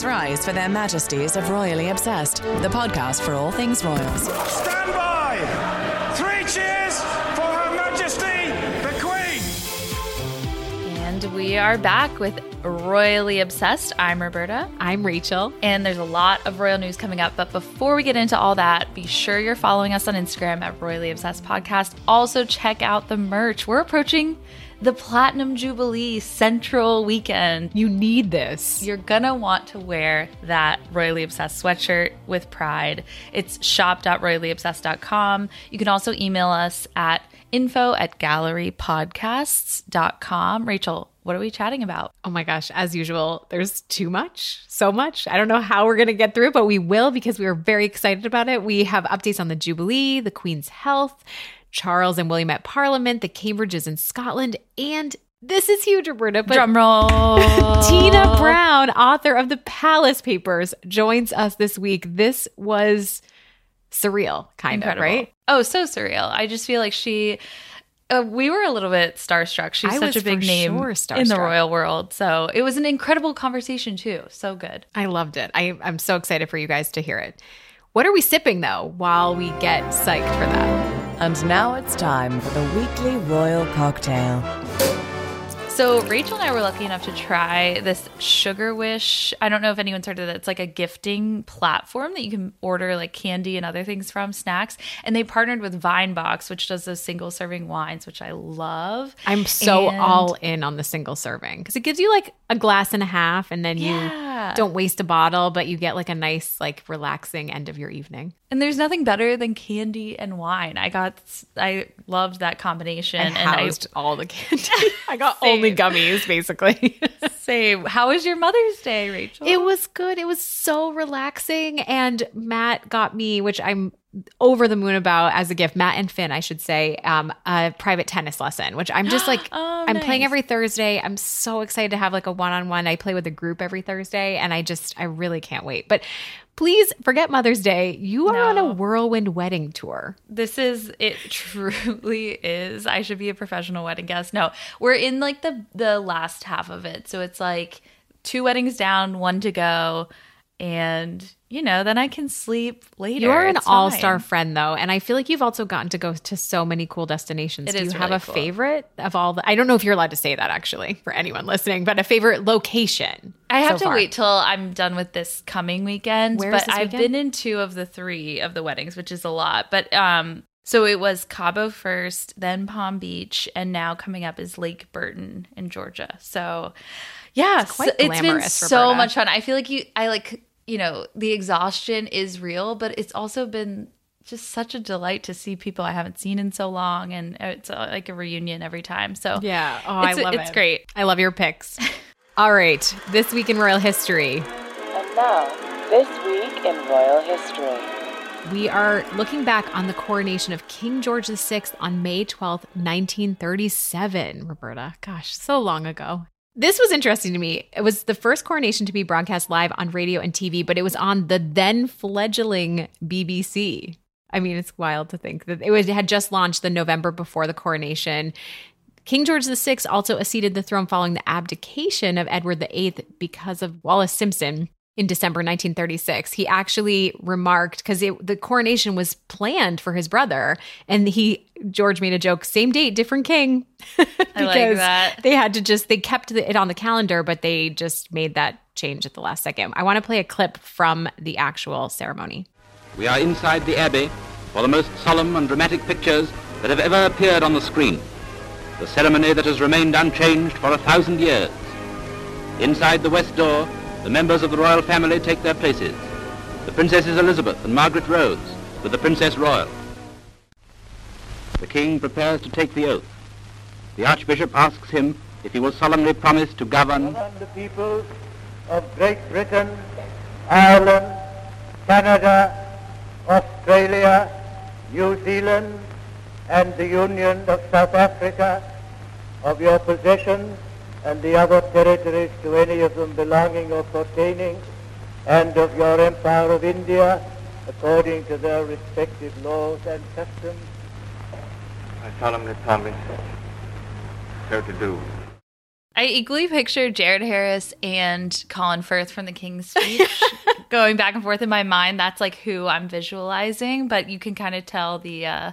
Please rise for their majesties of Royally Obsessed, the podcast for all things royals. Stand by! Three cheers for Her Majesty the Queen! And we are back with Royally Obsessed. I'm Roberta. I'm Rachel. And there's a lot of royal news coming up. But before we get into all that, be sure you're following us on Instagram at Royally Obsessed Podcast. Also, check out the merch. We're approaching the Platinum Jubilee Central Weekend. You need this. You're gonna want to wear that Royally Obsessed sweatshirt with pride. It's shop.royallyobsessed.com. You can also email us at info at gallerypodcasts.com. Rachel, what are we chatting about? Oh my gosh, as usual, there's too much, so much. I don't know how we're going to get through but we will because we are very excited about it. We have updates on the Jubilee, the Queen's health, Charles and William at Parliament, the Cambridges in Scotland, and this is huge, Roberta. But Drum roll. Tina Brown, author of the Palace Papers, joins us this week. This was surreal, kind Incredible. of, right? Oh, so surreal. I just feel like she. Uh, we were a little bit starstruck. She's I such a big name sure in the royal world. So it was an incredible conversation too. So good. I loved it. I, I'm so excited for you guys to hear it. What are we sipping though while we get psyched for that? And now it's time for the weekly royal cocktail. So Rachel and I were lucky enough to try this Sugarwish. I don't know if anyone's heard of it. It's like a gifting platform that you can order like candy and other things from, snacks. And they partnered with Vinebox, which does those single serving wines, which I love. I'm so And- all in on the single serving because it gives you like a glass and a half, and then Yeah. you don't waste a bottle, but you get like a nice, like relaxing end of your evening. And there's nothing better than candy and wine. I got, I loved that combination. And I and housed all the candy. I got Same. only gummies, basically. Same. How was your Mother's Day, Rachel? It was good. It was so relaxing. And Matt got me, which I'm over the moon about as a gift, Matt and Finn, I should say, um, a private tennis lesson, which I'm just like, Oh, I'm playing every Thursday. I'm so excited to have like a one on one. I play with a group every Thursday and I just, I really can't wait. But please forget Mother's Day. You are on a whirlwind wedding tour. This is it truly is. I should be a professional wedding guest. No, we're in like the the last half of it. So it's like two weddings down, one to go, and you know, then I can sleep later. You're an all star friend, though, and I feel like you've also gotten to go to so many cool destinations. It Do you have really a cool. favorite of all the? I don't know if you're allowed to say that actually for anyone listening, but a favorite location. I have so to far. wait till I'm done with this coming weekend. Where but I've weekend? been in two of the three of the weddings, which is a lot. But um, so it was Cabo first, then Palm Beach, and now coming up is Lake Burton in Georgia. So yeah, It's quite so it's been so Roberta. much fun. I feel like you, I like, you know, the exhaustion is real, but it's also been just such a delight to see people I haven't seen in so long, and it's uh, like a reunion every time. So Yeah. Oh, it's, I love it's it. great. I love your picks. All right. This week in royal history, And now, this week in royal history. we are looking back on the coronation of King George VI on May 12th, 1937. Roberta, gosh, so long ago. This was interesting to me. It was the first coronation to be broadcast live on radio and TV, but it was on the then fledgling BBC. I mean, it's wild to think that it was, it had just launched the November before the coronation. King George VI also acceded the throne following the abdication of Edward VIII because of Wallis Simpson in December 1936. He actually remarked because the coronation was planned for his brother, and he George made a joke, same date, different king. I like that. They had to just they kept it on the calendar, but they just made that change at the last second. I want to play a clip from the actual ceremony. We are inside the Abbey for the most solemn and dramatic pictures that have ever appeared on the screen. The ceremony that has remained unchanged for a thousand years. Inside the west door, the members of the royal family take their places. The Princesses Elizabeth and Margaret Rose with the Princess Royal. The King prepares to take the oath. The Archbishop asks him if he will solemnly promise to govern the peoples of Great Britain, Ireland, Canada, Australia, New Zealand, and the Union of South Africa, of your possessions and the other territories to any of them belonging or pertaining, and of your Empire of India, according to their respective laws and customs. I solemnly promise so to do. I equally picture Jared Harris and Colin Firth from the King's Speech going back and forth in my mind. That's like who I'm visualizing, but you can kind of tell the uh,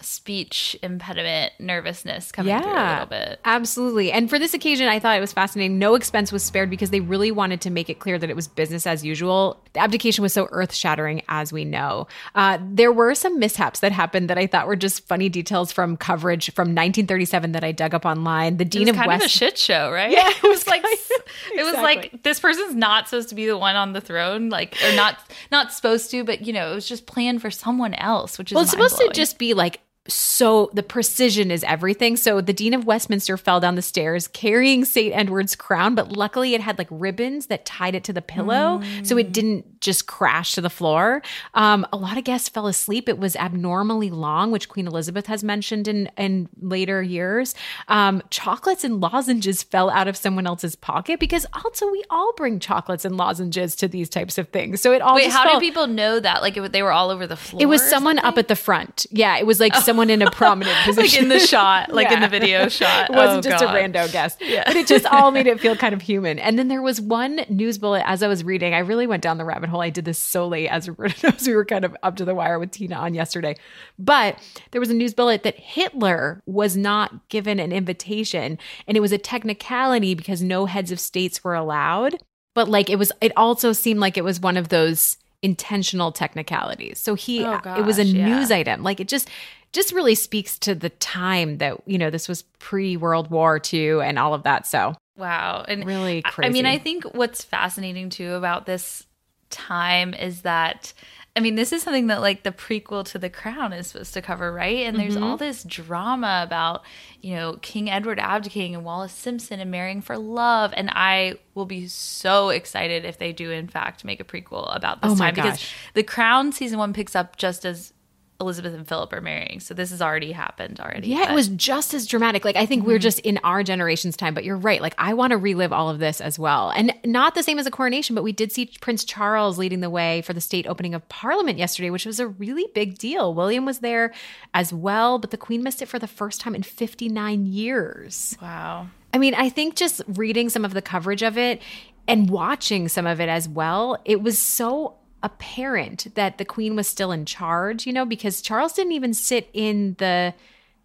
speech impediment nervousness coming through a little bit. Absolutely. And for this occasion, I thought it was fascinating. No expense was spared because they really wanted to make it clear that it was business as usual. The abdication was so earth shattering, as we know. Uh, there were some mishaps that happened that I thought were just funny details from coverage from 1937 that I dug up online. The It Dean was of kind West. of a shit show, right? Yeah, it was like it was Exactly. like this person's not supposed to be the one on the throne, like or not not supposed to, but you know, it was just planned for someone else, which is Well, it's supposed to just be like so the precision is everything. So the Dean of Westminster fell down the stairs carrying St. Edward's crown, but luckily it had like ribbons that tied it to the pillow. So Mm. it didn't just crash to the floor. Um, a lot of guests fell asleep. It was abnormally long, which Queen Elizabeth has mentioned in, in later years. Um, chocolates and lozenges fell out of someone else's pocket because also we all bring chocolates and lozenges to these types of things. So it all Wait, how felt- did people know that? Like it, they were all over the floor. it was someone up at the front. Yeah, it was like someone in a prominent position. like in the shot, like in the video shot. It wasn't Oh, just God. a rando guest. Yeah. But it just all made it feel kind of human. And then there was one news bullet as I was reading. I really went down the rabbit hole. I did this solely as Roberta knows we were kind of up to the wire with Tina on yesterday. But there was a news bullet that Hitler was not given an invitation. And it was a technicality because no heads of states were allowed. But like it was, it also seemed like it was one of those intentional technicalities. So he, Oh, it was a yeah. news item. Like it just, just really speaks to the time that you know this was pre World War II and all of that. So Wow. And Really I- I mean. I think what's fascinating too about this time is that I mean, this is something that like the prequel to The Crown is supposed to cover, right? And there's all mm-hmm. this drama about, you know, King Edward abdicating and Wallis Simpson and marrying for love. And I will be so excited if they do in fact make a prequel about this Oh time because. The Crown season one picks up just as Elizabeth and Philip are marrying. So this has already happened already. yeah, it was just as dramatic. Like I think we're mhm. just in our generation's time, but you're right. Like I want to relive all of this as well, and not the same as a coronation, but we did see Prince Charles leading the way for the state opening of Parliament yesterday, which was a really big deal. William was there as well, but the Queen missed it for the first time in 59 years. Wow. I mean, I think just reading some of the coverage of it and watching some of it as well, it was so apparent that the queen was still in charge, you know, because Charles didn't even sit in the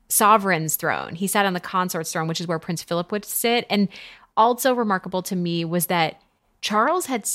sovereign's throne. He sat on the consort's throne, which is where Prince Philip would sit. And also remarkable to me was that Charles had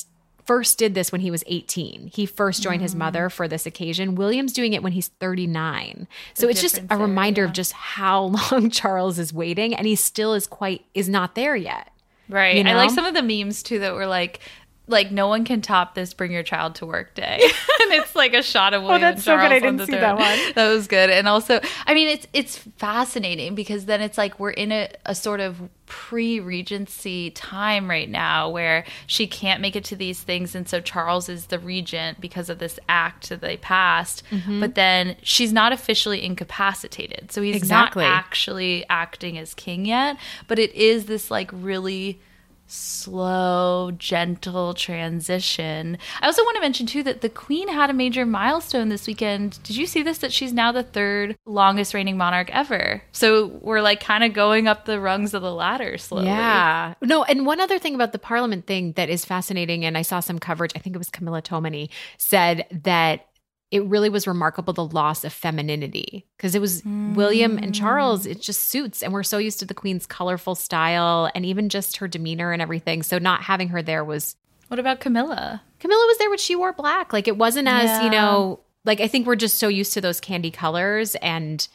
first did this when he was 18. He first joined his mother mm. for this occasion. William's doing it when he's 39. So it's just a difference there, reminder yeah. of just how long Charles is waiting and he still is quite is not there yet. Right. You I like some of the memes too that were like, like no one can top this bring your child to work day. and it's like a shot of William Oh, that's so good. I didn't see throne. that one. That was good. And also, I mean, it's it's fascinating because then it's like we're in a, a sort of pre-regency time right now where she can't make it to these things and so Charles is the regent because of this act that they passed Mm-hmm. but then she's not officially incapacitated so he's Exactly. not actually acting as king yet but it is this like really slow, gentle transition. I also want to mention too that the Queen had a major milestone this weekend. Did you see this? That she's now the third longest reigning monarch ever. So we're like kind of going up the rungs of the ladder slowly. Yeah. No, and one other thing about the parliament thing that is fascinating, and I saw some coverage, I think it was Camilla Tominey, said that it really was remarkable the loss of femininity because it was William and hmm. Charles, it just suits. And we're so used to the Queen's colorful style and even just her demeanor and everything. So not having her there was What about Camilla? Camilla was there, but she wore black. Like it wasn't as, you know, like I think we're just so used to those candy colors and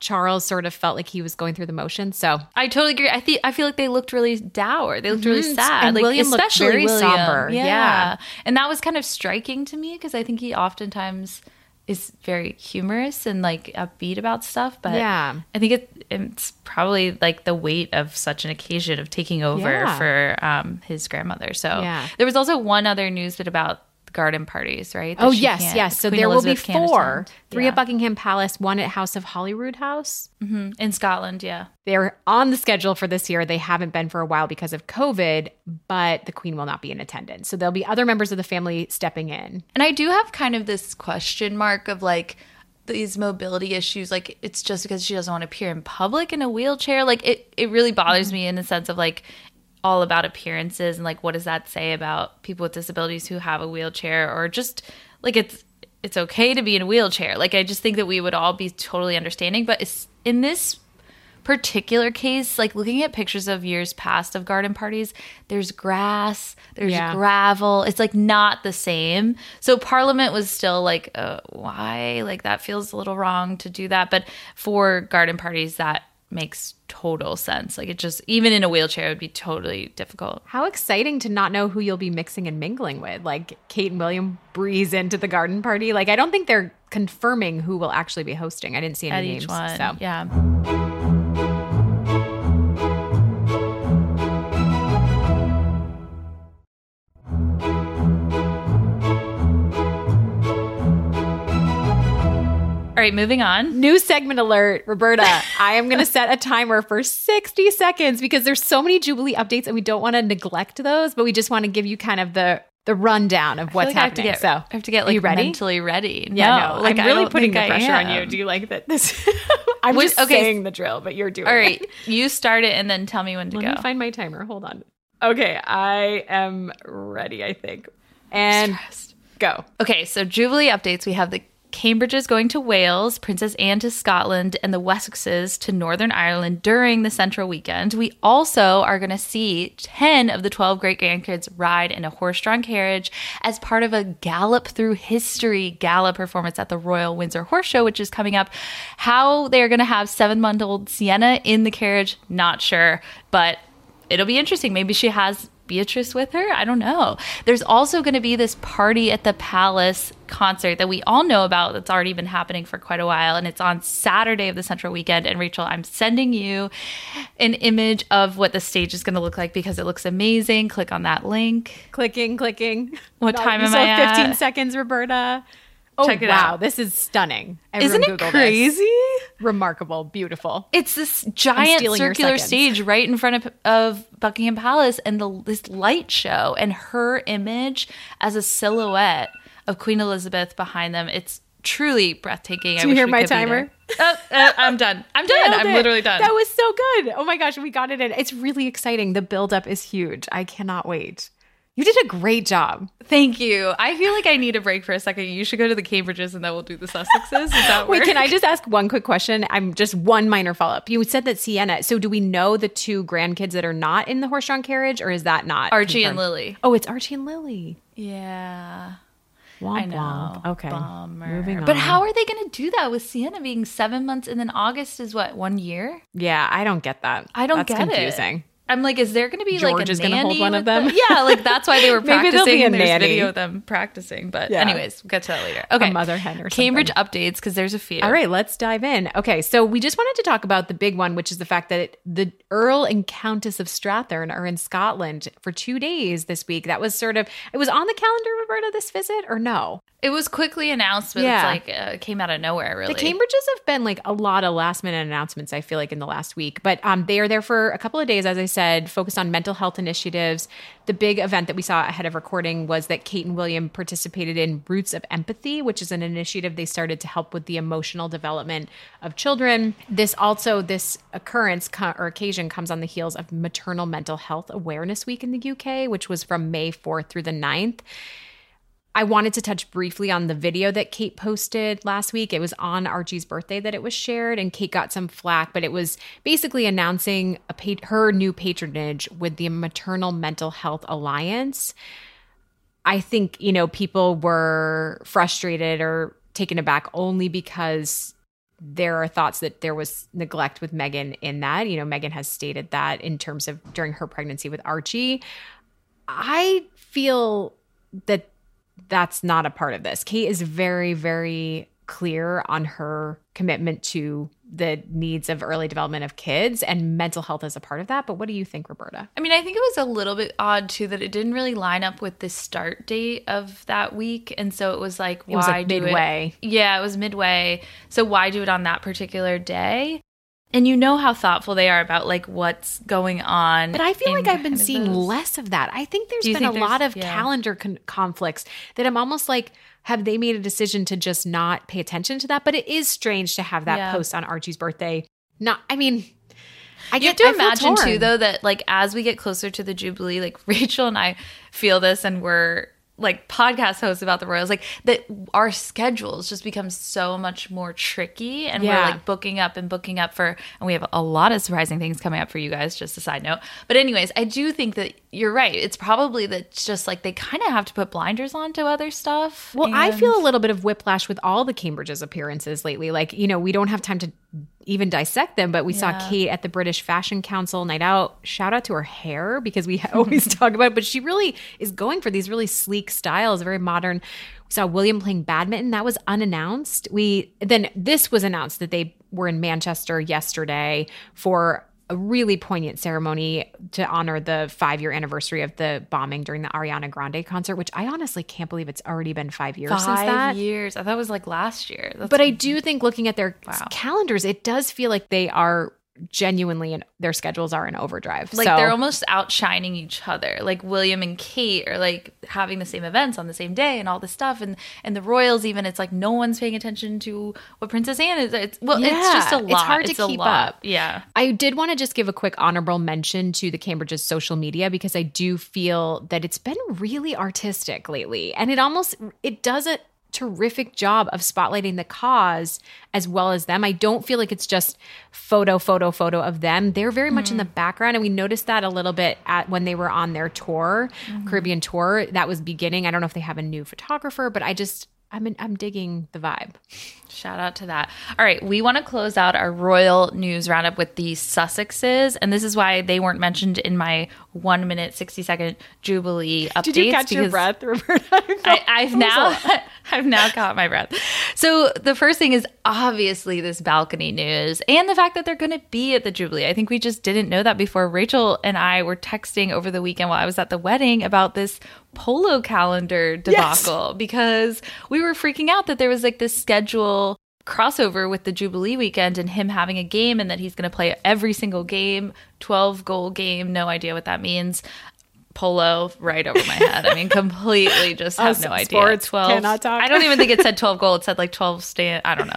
Charles sort of felt like he was going through the motions. So I totally agree. I think I feel like they looked really dour. They looked really Mhm. sad. And like William looked especially very William. somber. Yeah. and that was kind of striking to me because I think he oftentimes is very humorous and like upbeat about stuff. But Yeah. I think it, it's probably like the weight of such an occasion of taking over Yeah. for um, his grandmother. So Yeah. there was also one other news bit about garden parties, right? That Oh yes, yes. So Queen there will be four: three Yeah. at Buckingham Palace, one at House of Holyrood House. Mm-hmm. in Scotland. Yeah. They're on the schedule for this year. They haven't been for a while because of COVID, but the Queen will not be in attendance. So there'll be other members of the family stepping in. And I do have kind of this question mark of like, these mobility issues like it's just because she doesn't want to appear in public in a wheelchair like it it really bothers mm-hmm. me in the sense of like all about appearances and like what does that say about people with disabilities who have a wheelchair or just like it's it's okay to be in a wheelchair. Like i just think that we would all be totally understanding but it's, in this particular case like looking at pictures of years past of garden parties there's grass there's Yeah. gravel it's like not the same. So parliament was still like uh, why? Like that feels a little wrong to do that. But for garden parties that makes total sense like it just even in a wheelchair it would be totally difficult How exciting to not know who you'll be mixing and mingling with. Like Kate and William breeze into the garden party. Like I don't think they're confirming who will actually be hosting. I didn't see any at names. So yeah All right, moving on. New segment alert, Roberta. I am going to set a timer for 60 seconds because there's so many Jubilee updates and we don't want to neglect those, but we just want to give you kind of the the rundown of what's like I have to happening. get, so I have to get like you ready? mentally ready. Yeah, no, like I'm really putting the pressure on you. Do you like that? This I'm Which- just okay. saying the drill, but you're doing All right, it. you start it and then tell me when to Let go. me find my timer. Hold on. Okay, I am ready, I think. And go. Okay, so Jubilee updates. We have the Cambridges going to Wales, Princess Anne to Scotland, and the Wessexes to Northern Ireland during the Central weekend. We also are going to see 10 of the 12 great grandkids ride in a horse drawn carriage as part of a Gallop Through History gala performance at the Royal Windsor Horse Show, which is coming up. How they're going to have seven month old Sienna in the carriage, not sure, but it'll be interesting. Maybe she has Beatrice with her. I don't know. There's also going to be this party at the Palace concert that we all know about that's already been happening for quite a while. And it's on Saturday of the Central Weekend. And Rachel, I'm sending you an image of what the stage is going to look like because it looks amazing. Click on that link. Clicking, clicking. What Got time am so I at? 15 seconds, Roberta. Oh, Check it wow. out. This is stunning. Everyone Isn't it Google this. crazy? Remarkable. Beautiful. It's this giant circular stage right in front of, of Buckingham Palace and the this light show and her image as a silhouette of Queen Elizabeth behind them. It's truly breathtaking. I you wish hear we my timer? there. Uh, I'm done. I'm done. I'm it. literally done. That was so good. Oh my gosh, we got it in. It's really exciting. The buildup is huge. I cannot wait. You did a great job. Thank you. I feel like I need a break for a second. You should go to the Cambridges and then we'll do the Sussexes. Wait, can I just ask one quick question? I'm just one minor follow up. You said that Sienna. So do we know the two grandkids that are not in the horse drawn carriage, or is that not Archie and? Lily. Oh, it's Archie and Lily. Yeah. Womp I know. womp. Okay. Bummer. Moving on. But how are they going to do that with Sienna being seven months and then August is what, one year? Yeah, I don't get that. I don't That's get confusing. it. I'm like, is there going to be like George a is gonna hold nanny one of them? Yeah, like that's why they were practicing. Maybe there'll be a There's nanny. video of them practicing. But Yeah. anyways, we'll get to that later. Okay, mother hen or Cambridge something. updates because there's a few. All right, let's dive in. Okay, so we just wanted to talk about the big one, which is the fact that the Earl and Countess of Strathearn are in Scotland for two days this week. That was sort of, it was on the calendar, Roberta, this visit, or no? It was quickly announced, but Yeah. it's like uh, it came out of nowhere. Really, The Cambridges have been like a lot of last minute announcements, I feel like, in the last week. But um, they are there for a couple of days, as I said, focused on mental health initiatives. The big event that we saw ahead of recording was that Kate and William participated in Roots of Empathy, which is an initiative they started to help with the emotional development of children. This also, this occurrence co- or occasion comes on the heels of Maternal Mental Health Awareness Week in the UK, which was from May 4th through the 9th. I wanted to touch briefly on the video that Kate posted last week. It was on Archie's birthday that it was shared, and Kate got some flack, but it was basically announcing pa- her new patronage with the Maternal Mental Health Alliance. I think, you know, people were frustrated or taken aback only because there are thoughts that there was neglect with Meghan in that. You know, Meghan has stated that in terms of during her pregnancy with Archie. I feel that that's not a part of this. Kate is very, very clear on her commitment to the needs of early development of kids and mental health as a part of that. But what do you think, Roberta? I mean, I think it was a little bit odd too that it didn't really line up with the start date of that week, and so it was like, why It was like do midway. It? Yeah, it was midway. So why do it on that particular day? And you know how thoughtful they are about like what's going on. But I feel like I've been seeing those- less of that. I think there's been a think lot of yeah. calendar con- conflicts that I'm almost like, have they made a decision to just not pay attention to that? But it is strange to have that Yeah. post on Archie's birthday. Not, I mean, I You get have to I imagine too, though, that like as we get closer to the Jubilee, like Rachel and I feel this, and we're like podcast hosts about the Royals, like that our schedules just become so much more tricky, and Yeah. we're like booking up and booking up for, and we have a lot of surprising things coming up for you guys. Just a side note, but anyways, I do think that you're right. It's probably that just like they kind of have to put blinders on to other stuff. Well, I feel a little bit of whiplash with all the Cambridge's appearances lately. Like, you know, we don't have time to even dissect them, but we saw Kate at the British Fashion Council night out. Shout out to her hair because we always talk about it, but she really is going for these really sleek styles, very modern. We saw William playing badminton. That was unannounced. We then this was announced that they were in Manchester yesterday for a really poignant ceremony to honor the five year anniversary of the bombing during the Ariana Grande concert, which I honestly can't believe it's already been five years since five that. years. I thought it was like last year. That's But I do think looking at their Wow. calendars, it does feel like they are genuinely and their schedules are in overdrive. like So- they're almost outshining each other like william and kate are like having the same events on the same day and all this stuff and and the royals even it's like no one's paying attention to what princess anne is it's well it's just a lot it's hard to a keep up. yeah I did want to just give a quick honorable mention to the Cambridge's social media because I do feel that it's been really artistic lately. And it almost it does a terrific job of spotlighting the cause as well as them. I don't feel like it's just photo photo photo of them. They're very much in the mm-hmm. background and we noticed that a little bit at when they were on their tour, mm-hmm. Caribbean tour. That was beginning. I don't know if they have a new photographer, but I just I'm in, I'm digging the vibe. Shout out to that. All right, we want to close out our royal news roundup with the Sussexes, and this is why they weren't mentioned in my one minute sixty second Jubilee updates. because- Roberta? I, I've now I've now caught my breath. So the first thing is obviously this balcony news and the fact that they're going to be at the Jubilee. I think we just didn't know that before. Rachel and I were texting over the weekend while I was at the wedding about this polo calendar debacle because we were freaking out that there was like this schedule crossover with the Jubilee weekend and him having a game and that he's going to play every single game, 12 goal game, no idea what that means. Polo right over my head. I mean, completely just have Us no idea. sports 12. cannot talk. I don't even think it said 12 goal. It said like 12 stand. I don't know.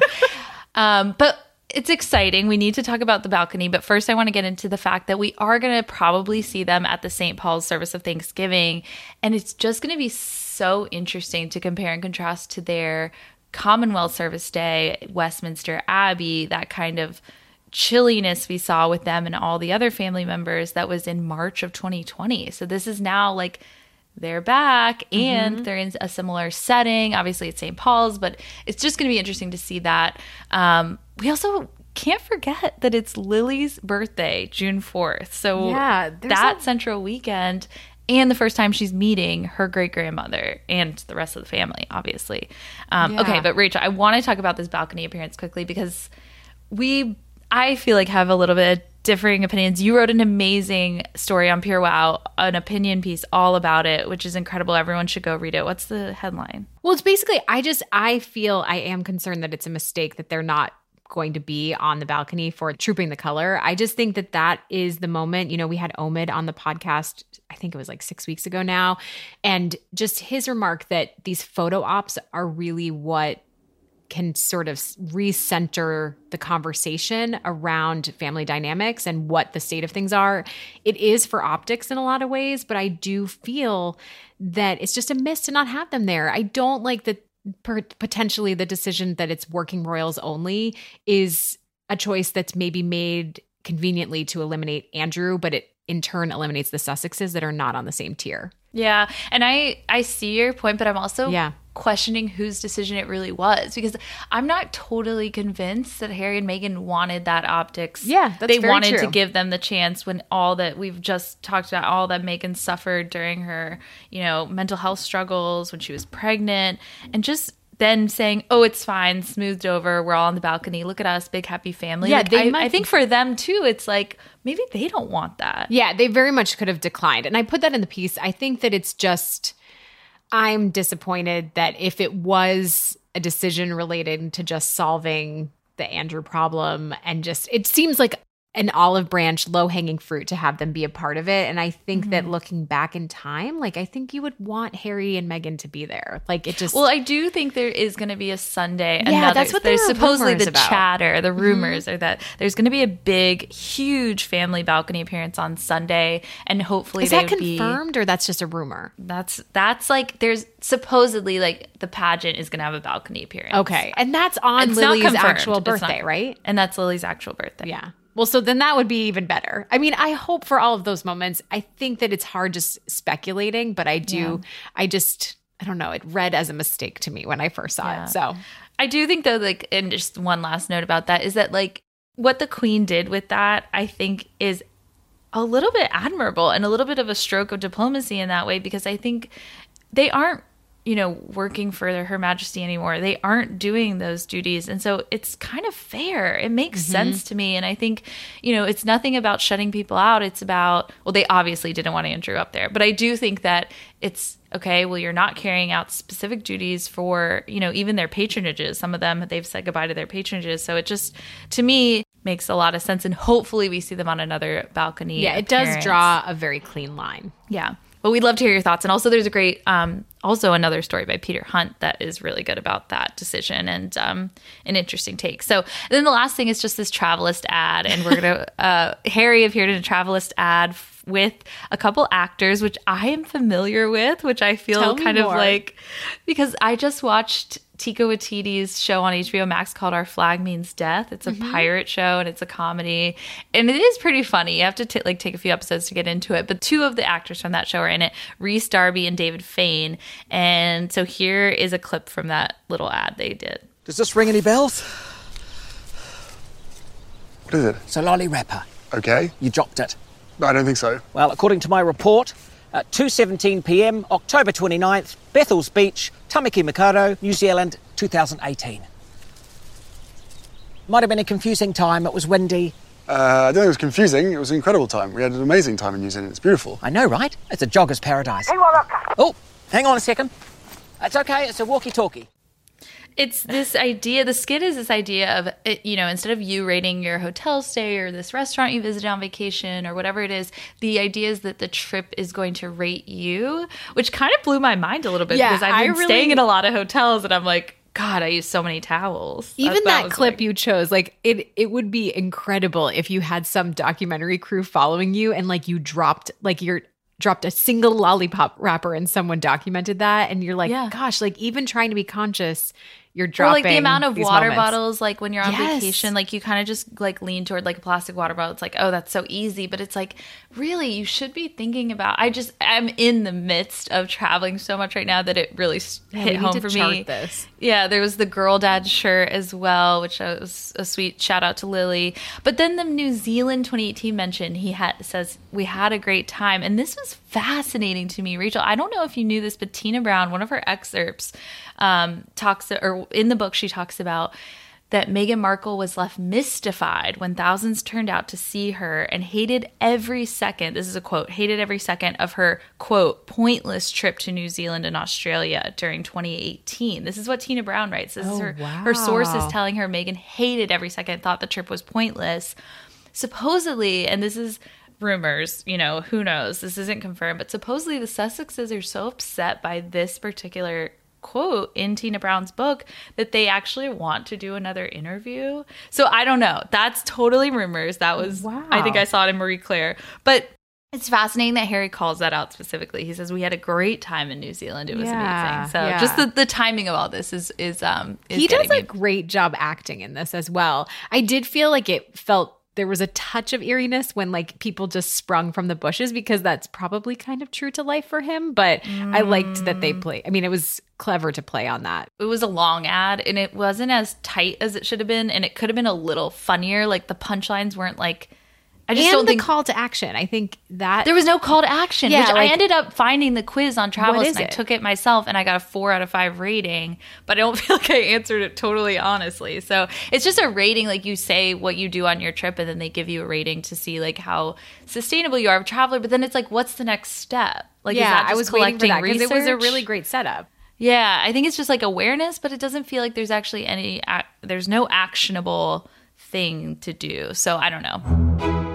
Um, but it's exciting. We need to talk about the balcony. But first, I want to get into the fact that we are going to probably see them at the St. Paul's service of Thanksgiving. And it's just going to be so interesting to compare and contrast to their Commonwealth Service Day, Westminster Abbey, that kind of chilliness we saw with them and all the other family members that was in March of 2020. So this is now like they're back and they're in a similar setting. Obviously, it's St. Paul's, but it's just going to be interesting to see that. Um, we also can't forget that it's Lily's birthday, June 4th. So Yeah, that a- central weekend. And the first time she's meeting her great grandmother and the rest of the family, obviously. Um, Yeah. Okay, but Rachel, I want to talk about this balcony appearance quickly because we I feel like have a little bit differing opinions. You wrote an amazing story on PureWow, an opinion piece all about it, which is incredible. Everyone should go read it. What's the headline? Well, it's basically, I just, I feel I am concerned that it's a mistake that they're not going to be on the balcony for trooping the color. I just think that that is the moment. You know, we had Omid on the podcast, I think it was like six weeks ago now. And just his remark that these photo ops are really what can sort of recenter the conversation around family dynamics and what the state of things are. It is for optics in a lot of ways, but I do feel that it's just a miss to not have them there. I don't like that potentially the decision that it's working royals only is a choice that's maybe made conveniently to eliminate Andrew, but it in turn eliminates the Sussexes that are not on the same tier. Yeah, and I I see your point, but I'm also Yeah. questioning whose decision it really was because I'm not totally convinced that Harry and Meghan wanted that optics. Yeah, they wanted to give them the chance when all that we've just talked about, all that Meghan suffered during her, you know, mental health struggles when she was pregnant, and just then saying, "Oh, it's fine, smoothed over. We're all on the balcony. Look at us, big happy family." Yeah, Like, they I, might- I think for them too, it's like maybe they don't want that. Yeah, they very much could have declined. And I put that in the piece. I think that it's just, I'm disappointed that if it was a decision related to just solving the Andrew problem and just it seems like an olive branch, low hanging fruit to have them be a part of it. And I think that Mm-hmm. looking back in time, like I think you would want Harry and Meghan to be there. Like it just Well, I do think there is going to be a Sunday. Yeah, another- that's what there there's supposedly the about. chatter. The rumors are that there's going to be a big, huge family balcony appearance on Sunday, and hopefully is that would be. confirmed or that's just a rumor? That's that's like there's supposedly like the pageant is going to have a balcony appearance. Okay. And that's on It's Lily's actual It's not- birthday, right? And that's Lily's actual birthday. Yeah. Well, so then that would be even better. I mean, I hope for all of those moments. I think that it's hard just speculating, but I do, I just, I don't know, it read as a mistake to me when I first saw Yeah. it. So, I do think though, like, and just one last note about that is that like what the queen did with that, I think is a little bit admirable and a little bit of a stroke of diplomacy in that way because I think they aren't, you know, working for Her Majesty anymore. They aren't doing those duties. And so it's kind of fair. It makes mm-hmm. sense to me. And I think, you know, it's nothing about shutting people out. It's about, well, they obviously didn't want Andrew up there, but I do think that it's okay. Well, you're not carrying out specific duties for, you know, even their patronages. Some of them, they've said goodbye to their patronages. So it just, to me, makes a lot of sense. And hopefully we see them on another balcony. yeah, it does draw a very clean line. Yeah. But we'd love to hear your thoughts. And also, there's a great, um, also another story by Peter Hunt that is really good about that decision and um, an interesting take. So, then the last thing is just this Travalyst ad. And we're going to, uh, Harry appeared in a Travalyst ad f- with a couple actors, which I am familiar with, which I feel Tell kind of like, because I just watched Taika Waititi's show on HBO Max called Our Flag Means Death. It's a Mm-hmm. pirate show and it's a comedy, and it is pretty funny. You have to t- like take a few episodes to get into it. But two of the actors from that show are in it: Rhys Darby and David Fane. And so here is a clip from that little ad they did. Does this ring any bells? What is it? It's a lolly wrapper. Okay. You dropped it. No, I don't think so. Well, according to my report, at 2:17 p.m., October 29th, Bethells Beach, Tamaki Makaurau, New Zealand, 2018. Might have been a confusing time. It was windy. Uh, I don't think it was confusing. It was an incredible time. We had an amazing time in New Zealand. It's beautiful. I know, right? It's a jogger's paradise. Oh, hang on a second. It's okay. It's a walkie-talkie. It's this idea. The skit is this idea of it, you know, instead of you rating your hotel stay or this restaurant you visited on vacation or whatever it is, the idea is that the trip is going to rate you, which kind of blew my mind a little bit Yeah, because I've been really- staying in a lot of hotels and I'm like, God, I use so many towels. Even that, was clip like- you chose, like it it would be incredible if you had some documentary crew following you and like you dropped like you're dropped a single lollipop wrapper and someone documented that and you're like, Yeah. gosh, like even trying to be conscious, you're Or dropping like the amount of water moments. bottles, like when you're on Yes. vacation, like you kind of just like lean toward like a plastic water bottle. It's like, oh, that's so easy. But it's like, really, you should be thinking about. I just, I'm in the midst of traveling so much right now that it really Yeah, hit home for me. this. Yeah, there was the girl dad shirt as well, which was a sweet shout out to Lily. But then the New Zealand 2018 mention, he had says we had a great time, and this was fascinating to me, Rachel. I don't know if you knew this, but Tina Brown, one of her excerpts, um, talks or in the book she talks about that Meghan Markle was left mystified when thousands turned out to see her and hated every second. This is a quote hated every second of her, quote, pointless trip to New Zealand and Australia during 2018. This is what Tina Brown writes. This is her, her sources wow. telling her Meghan hated every second, thought the trip was pointless. Supposedly, and this is rumors, you know, who knows, this isn't confirmed, but supposedly the Sussexes are so upset by this particular quote in Tina Brown's book that they actually want to do another interview. So I don't know. That's totally rumors. That was I think I saw it in Marie Claire. But it's fascinating that Harry calls that out specifically. He says we had a great time in New Zealand. It was Yeah, amazing. So yeah. just the, the timing of all this is is um is he does getting a great job acting in this as well. I did feel like it felt there was a touch of eeriness when like people just sprung from the bushes because that's probably kind of true to life for him. But I liked that Mm. they play. I mean, it was clever to play on that. it was a long ad and it wasn't as tight as it should have been and it could have been a little funnier like the punchlines weren't like i just and don't the think call to action. I think that there was no call to action Yeah, which like- i ended up finding the quiz on travel and i it? took it myself and i got a four out of five rating but i don't feel like i answered it totally honestly so it's just a rating like you say what you do on your trip and then they give you a rating to see like how sustainable you are of a traveler but then it's like what's the next step like is yeah, I was waiting for collecting that because it was a really great setup. Yeah, I think it's just like awareness, but it doesn't feel like there's actually any, ac- there's no actionable thing to do. So I don't know.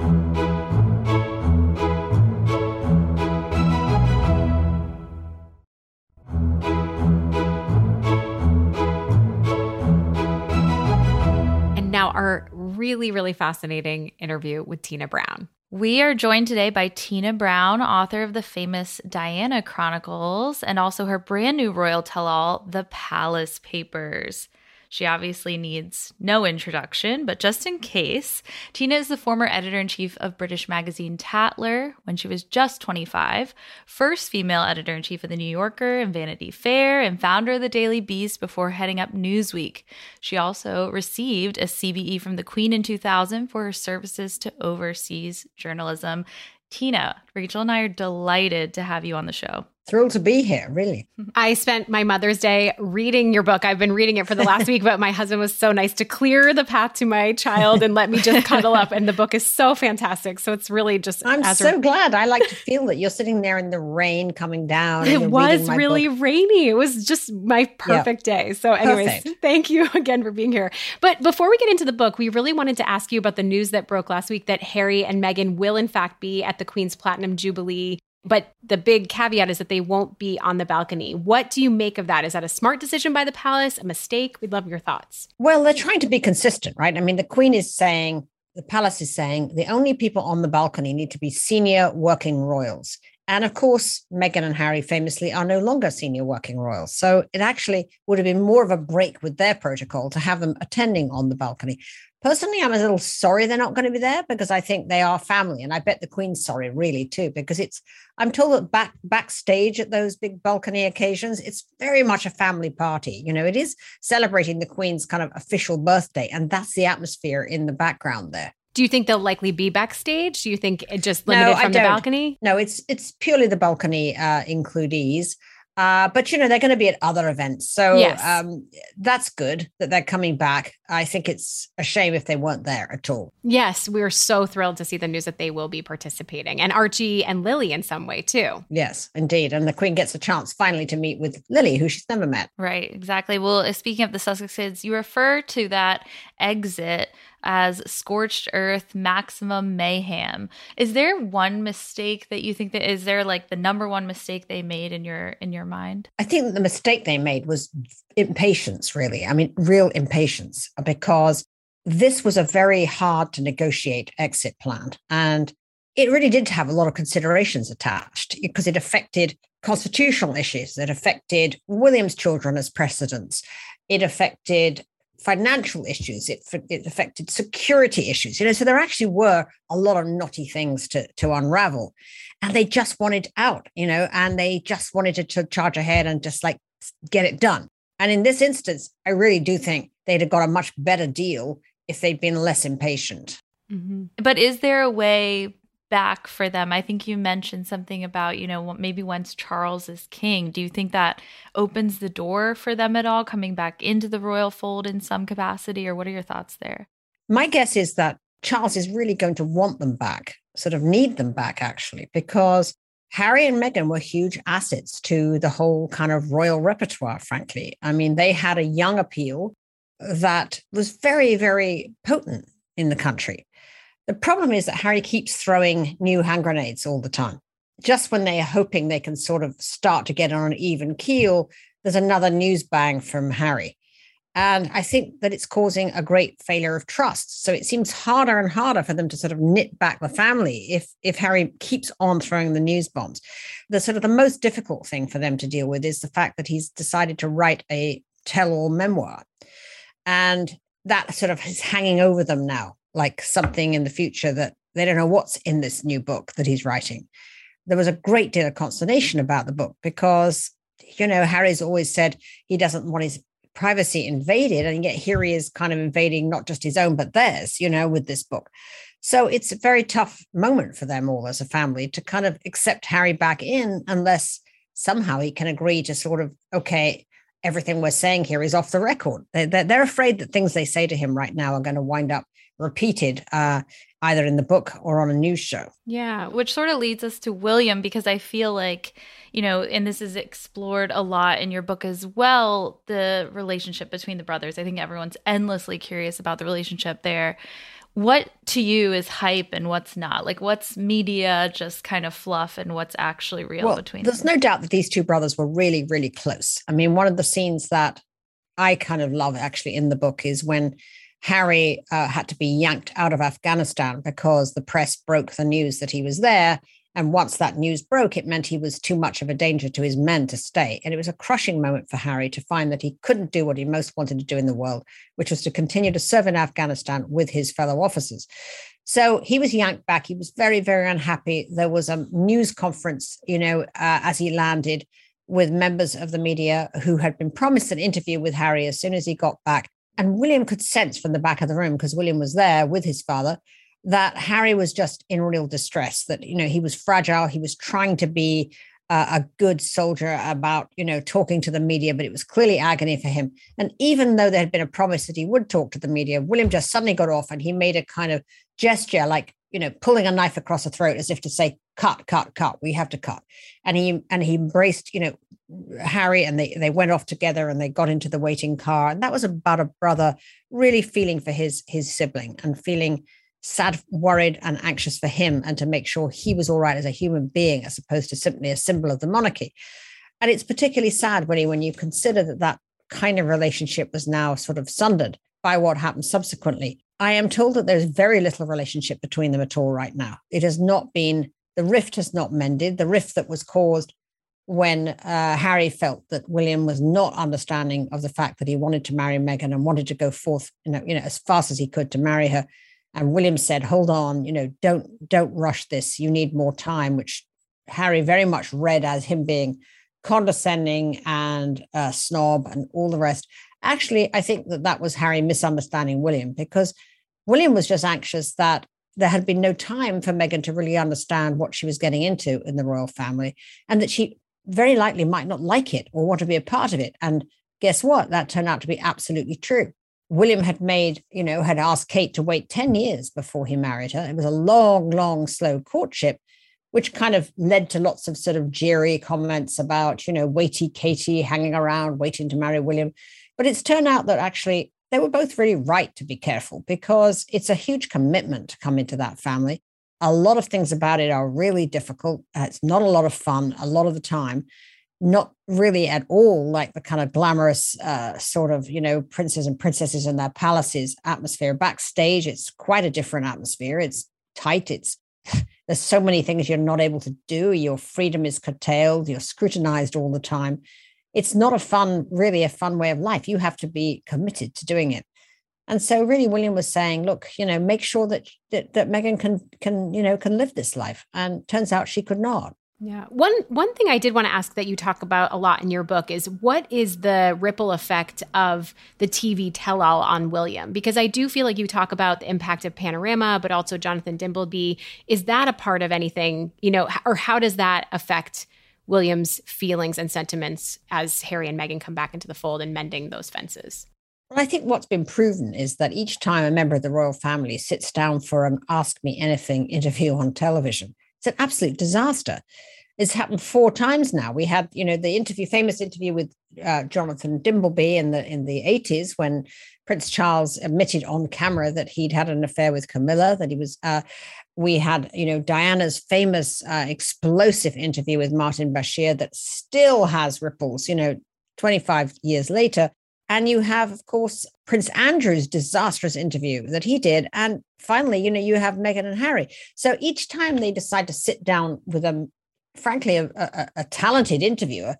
Really, really fascinating interview with Tina Brown. We are joined today by Tina Brown, author of the famous Diana Chronicles, and also her brand new royal tell all, The Palace Papers. She obviously needs no introduction, but just in case, Tina is the former editor in chief of British magazine Tatler when she was just 25, first female editor in chief of The New Yorker and Vanity Fair, and founder of the Daily Beast before heading up Newsweek. She also received a CBE from the Queen in 2000 for her services to overseas journalism. Tina, Rachel and I are delighted to have you on the show. Thrilled to be here, really. I spent my Mother's Day reading your book. I've been reading it for the last week, but my husband was so nice to clear the path to my child and let me just cuddle up. And the book is so fantastic. So it's really just. I'm so glad. I like to feel that you're sitting there in the rain coming down. It was really book. rainy. It was just my perfect day. So, anyways, Perfect. thank you again for being here. But before we get into the book, we really wanted to ask you about the news that broke last week that Harry and Meghan will, in fact, be at the Queen's Platinum Jubilee. But the big caveat is that they won't be on the balcony. What do you make of that? Is that a smart decision by the palace, a mistake? We'd love your thoughts. Well, they're trying to be consistent, right? I mean, the Queen is saying, the palace is saying, the only people on the balcony need to be senior working royals. And of course, Meghan and Harry famously are no longer senior working royals. So it actually would have been more of a break with their protocol to have them attending on the balcony. Personally, I'm a little sorry they're not going to be there because I think they are family. And I bet the Queen's sorry, really, too, because it's, I'm told that back backstage at those big balcony occasions, it's very much a family party. You know, it is celebrating the Queen's kind of official birthday. And that's the atmosphere in the background there. Do you think they'll likely be backstage? Do you think it just limited I from the don't. balcony? No, it's it's purely the balcony uh, includees. Uh, but you know they're going to be at other events, so Yes. um, that's good that they're coming back. I think it's a shame if they weren't there at all. Yes, we are so thrilled to see the news that they will be participating, and Archie and Lily in some way too. Yes, indeed, and the Queen gets a chance finally to meet with Lily, who she's never met. Right, exactly. Well, uh, speaking of the Sussexes, you refer to that exit as scorched earth maximum mayhem. Is there one mistake that you think that is there like the number one mistake they made in your in your mind? I think the mistake they made was impatience, really. I mean, real impatience, because this was a very hard to negotiate exit plan. And it really did have a lot of considerations attached because it affected constitutional issues, it affected William's children as precedents, it affected financial issues, it, it affected security issues. You know, so there actually were a lot of knotty things to, to unravel. And they just wanted out, you know, and they just wanted to, to charge ahead and just like get it done. And in this instance, I really do think they'd have got a much better deal if they'd been less impatient. Mm-hmm. But is there a way back for them? I think you mentioned something about, you know, maybe once Charles is king, do you think that opens the door for them at all coming back into the royal fold in some capacity or what are your thoughts there? My guess is that Charles is really going to want them back, sort of need them back, actually, because Harry and Meghan were huge assets to the whole kind of royal repertoire, frankly. I mean, they had a young appeal that was very, very potent in the country. The problem is that Harry keeps throwing new hand grenades all the time. Just when they are hoping they can sort of start to get on an even keel, there's another news bang from Harry. And I think that it's causing a great failure of trust. So it seems harder and harder for them to sort of knit back the family if if Harry keeps on throwing the news bombs. The sort of the most difficult thing for them to deal with is the fact that he's decided to write a tell-all memoir. And that sort of is hanging over them now, like something in the future that they don't know what's in this new book that he's writing. There was a great deal of consternation about the book because, you know, Harry's always said he doesn't want his privacy invaded. And yet here he is kind of invading not just his own, but theirs, you know, with this book. So it's a very tough moment for them all as a family to kind of accept Harry back in unless somehow he can agree to sort of, okay, everything we're saying here is off the record. They're, afraid that things they say to him right now are going to wind up repeated uh, either in the book or on a news show. Yeah, which sort of leads us to William because I feel like, you know, and this is explored a lot in your book as well the relationship between the brothers. I think everyone's endlessly curious about the relationship there. What to you is hype and what's not? Like, what's media just kind of fluff and what's actually real well, between There's them? no doubt that these two brothers were really, really close. I mean, one of the scenes that I kind of love actually in the book is when Harry uh, had to be yanked out of Afghanistan because the press broke the news that he was there. And once that news broke, it meant he was too much of a danger to his men to stay. And it was a crushing moment for Harry to find that he couldn't do what he most wanted to do in the world, which was to continue to serve in Afghanistan with his fellow officers. So he was yanked back. He was very, very unhappy. There was a news conference, you know, uh, as he landed with members of the media who had been promised an interview with Harry as soon as he got back. And William could sense from the back of the room, because William was there with his father, that Harry was just in real distress, that, you know, he was fragile. He was trying to be uh, a good soldier about, you know, talking to the media, but it was clearly agony for him. And even though there had been a promise that he would talk to the media, William just suddenly got off and he made a kind of gesture like, you know, pulling a knife across the throat as if to say, cut, cut, cut, we have to cut. And he and he embraced, you know, Harry and they they went off together and they got into the waiting car. And that was about a brother really feeling for his his sibling and feeling sad, worried, and anxious for him and to make sure he was all right as a human being as opposed to simply a symbol of the monarchy. And it's particularly sad when you when you consider that that kind of relationship was now sort of sundered by what happened subsequently. I am told that there's very little relationship between them at all right now. It has not been the rift has not mended. The rift that was caused when uh, Harry felt that William was not understanding of the fact that he wanted to marry Meghan and wanted to go forth, you know, you know, as fast as he could to marry her. And William said, "Hold on, you know, don't don't rush this. You need more time." Which Harry very much read as him being condescending and a snob and all the rest. Actually, I think that that was Harry misunderstanding William because William was just anxious that there had been no time for Meghan to really understand what she was getting into in the royal family and that she very likely might not like it or want to be a part of it. And guess what? That turned out to be absolutely true. William had made, you know, had asked Kate to wait 10 years before he married her. It was a long, long, slow courtship, which kind of led to lots of sort of jeery comments about, you know, Waity Katie hanging around, waiting to marry William. But it's turned out that actually they were both really right to be careful because it's a huge commitment to come into that family. A lot of things about it are really difficult. Uh, it's not a lot of fun a lot of the time, not really at all like the kind of glamorous uh, sort of, you know, princes and princesses in their palaces atmosphere. Backstage, it's quite a different atmosphere. It's tight. It's there's so many things you're not able to do. Your freedom is curtailed. You're scrutinized all the time it's not a fun, really a fun way of life. You have to be committed to doing it. And so really William was saying, look, you know, make sure that that, that Meghan can can, you know, can live this life. And turns out she could not. Yeah. One one thing I did want to ask that you talk about a lot in your book is what is the ripple effect of the TV tell-all on William? Because I do feel like you talk about the impact of Panorama, but also Jonathan Dimbleby. Is that a part of anything, you know, or how does that affect William's feelings and sentiments as Harry and Meghan come back into the fold and mending those fences? Well, I think what's been proven is that each time a member of the royal family sits down for an Ask Me Anything interview on television, it's an absolute disaster. It's happened four times now. We had, you know, the interview, famous interview with uh, Jonathan Dimbleby in the in the eighties when Prince Charles admitted on camera that he'd had an affair with Camilla, that he was. Uh, we had, you know, Diana's famous uh, explosive interview with Martin Bashir that still has ripples, you know, 25 years later. And you have, of course, Prince Andrew's disastrous interview that he did. And finally, you know, you have Meghan and Harry. So each time they decide to sit down with a, frankly, a, a, a talented interviewer,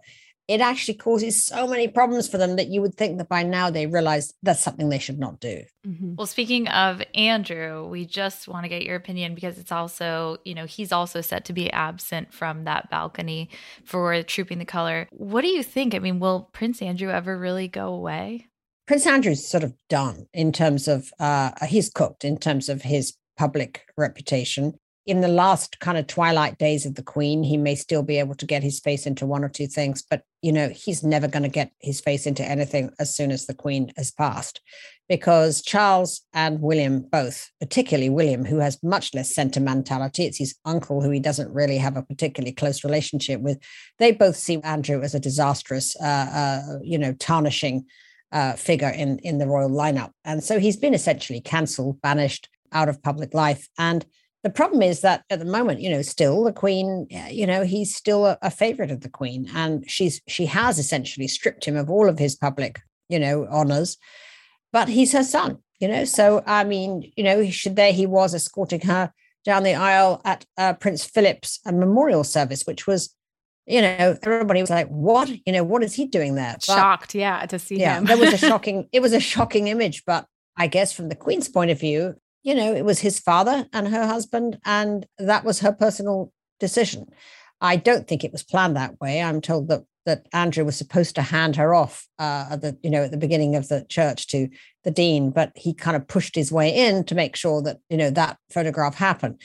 it actually causes so many problems for them that you would think that by now they realize that's something they should not do. Mm-hmm. Well, speaking of Andrew, we just want to get your opinion because it's also, you know, he's also set to be absent from that balcony for Trooping the Color. What do you think? I mean, will Prince Andrew ever really go away? Prince Andrew's sort of done in terms of, uh, he's cooked in terms of his public reputation. In the last kind of twilight days of the Queen, he may still be able to get his face into one or two things, but you know, he's never going to get his face into anything as soon as the Queen has passed. Because Charles and William both, particularly William, who has much less sentimentality, it's his uncle who he doesn't really have a particularly close relationship with. They both see Andrew as a disastrous, uh, uh, you know, tarnishing uh, figure in in the royal lineup, and so he's been essentially cancelled, banished out of public life, and the problem is that at the moment, you know, still the queen, you know, he's still a, a favorite of the queen, and she's she has essentially stripped him of all of his public, you know, honors, but he's her son, you know. So I mean, you know, he should there he was escorting her down the aisle at uh, Prince Philip's uh, memorial service, which was you know, everybody was like, "What? You know, what is he doing there?" But, Shocked, yeah, to see yeah, him. there was a shocking. It was a shocking image, but I guess from the Queen's point of view, you know, it was his father and her husband, and that was her personal decision. I don't think it was planned that way. I'm told that that Andrew was supposed to hand her off uh, at the you know at the beginning of the church to the dean, but he kind of pushed his way in to make sure that you know that photograph happened.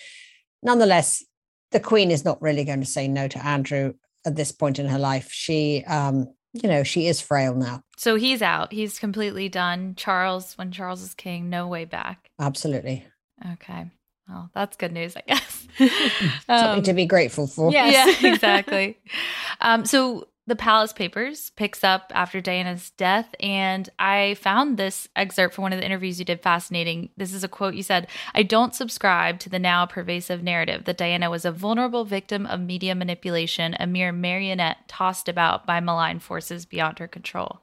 Nonetheless, the Queen is not really going to say no to Andrew at this point in her life. She, um, you know, she is frail now. So he's out. He's completely done. Charles, when Charles is king, no way back. Absolutely. Okay. Well, that's good news, I guess. Something um, to be grateful for. Yes. Yeah, exactly. um, so the Palace Papers picks up after Diana's death. And I found this excerpt from one of the interviews you did fascinating. This is a quote you said I don't subscribe to the now pervasive narrative that Diana was a vulnerable victim of media manipulation, a mere marionette tossed about by malign forces beyond her control.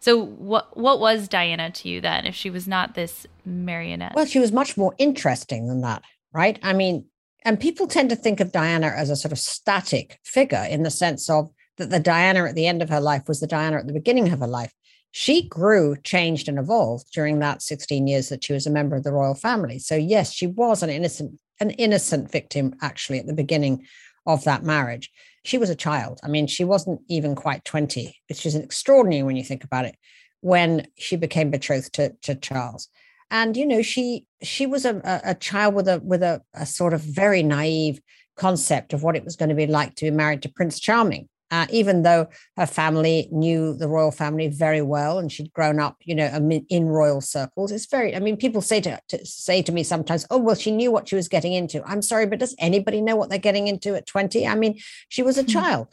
So, what what was Diana to you then, if she was not this marionette? Well, she was much more interesting than that, right? I mean, and people tend to think of Diana as a sort of static figure in the sense of that the Diana at the end of her life was the Diana at the beginning of her life. She grew, changed, and evolved during that 16 years that she was a member of the royal family. So, yes, she was an innocent, an innocent victim actually at the beginning of that marriage. She was a child. I mean, she wasn't even quite 20, which is extraordinary when you think about it, when she became betrothed to, to Charles. And you know, she she was a, a child with a with a, a sort of very naive concept of what it was going to be like to be married to Prince Charming uh, even though her family knew the royal family very well and she'd grown up, you know, in royal circles. It's very, I mean, people say to, to, say to me sometimes, oh, well, she knew what she was getting into. I'm sorry, but does anybody know what they're getting into at 20? I mean, she was a mm-hmm. child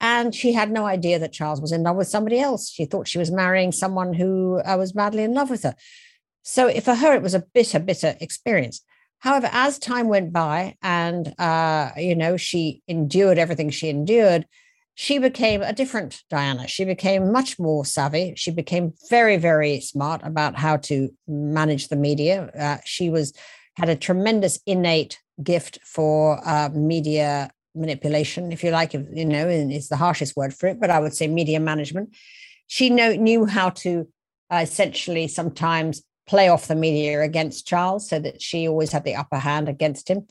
and she had no idea that Charles was in love with somebody else. She thought she was marrying someone who uh, was madly in love with her. So for her, it was a bitter, bitter experience. However, as time went by and, uh, you know, she endured everything she endured, she became a different Diana. She became much more savvy. She became very, very smart about how to manage the media. Uh, she was had a tremendous innate gift for uh, media manipulation, if you like. You know, it's the harshest word for it, but I would say media management. She know, knew how to uh, essentially sometimes play off the media against Charles, so that she always had the upper hand against him.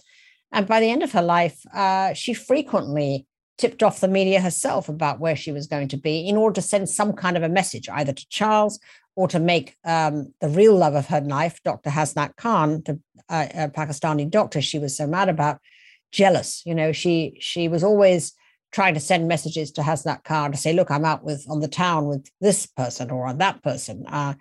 And by the end of her life, uh, she frequently tipped off the media herself about where she was going to be in order to send some kind of a message, either to Charles or to make um, the real love of her life, Dr. Hasnat Khan, the uh, a Pakistani doctor she was so mad about, jealous. You know, she she was always trying to send messages to Hasnat Khan to say, "Look, I'm out with on the town with this person or on that person." Uh,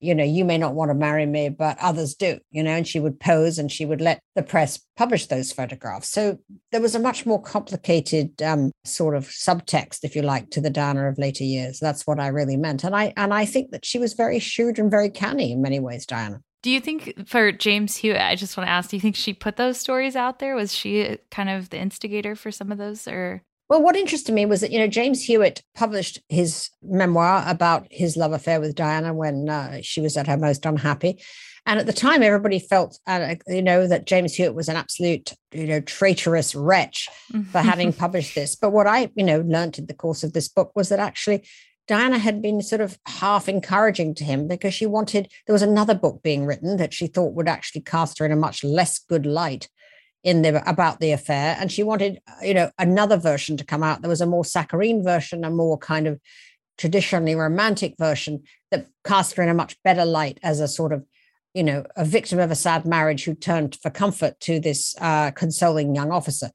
you know, you may not want to marry me, but others do, you know, and she would pose and she would let the press publish those photographs. So there was a much more complicated um, sort of subtext, if you like, to the Diana of later years. That's what I really meant. And I and I think that she was very shrewd and very canny in many ways, Diana. Do you think for James Hewitt, I just want to ask, do you think she put those stories out there? Was she kind of the instigator for some of those or well, what interested me was that, you know, James Hewitt published his memoir about his love affair with Diana when uh, she was at her most unhappy. And at the time, everybody felt, uh, you know, that James Hewitt was an absolute, you know, traitorous wretch for having published this. But what I, you know, learned in the course of this book was that actually Diana had been sort of half encouraging to him because she wanted, there was another book being written that she thought would actually cast her in a much less good light in the about the affair and she wanted you know another version to come out there was a more saccharine version a more kind of traditionally romantic version that cast her in a much better light as a sort of you know, a victim of a sad marriage who turned for comfort to this uh, consoling young officer.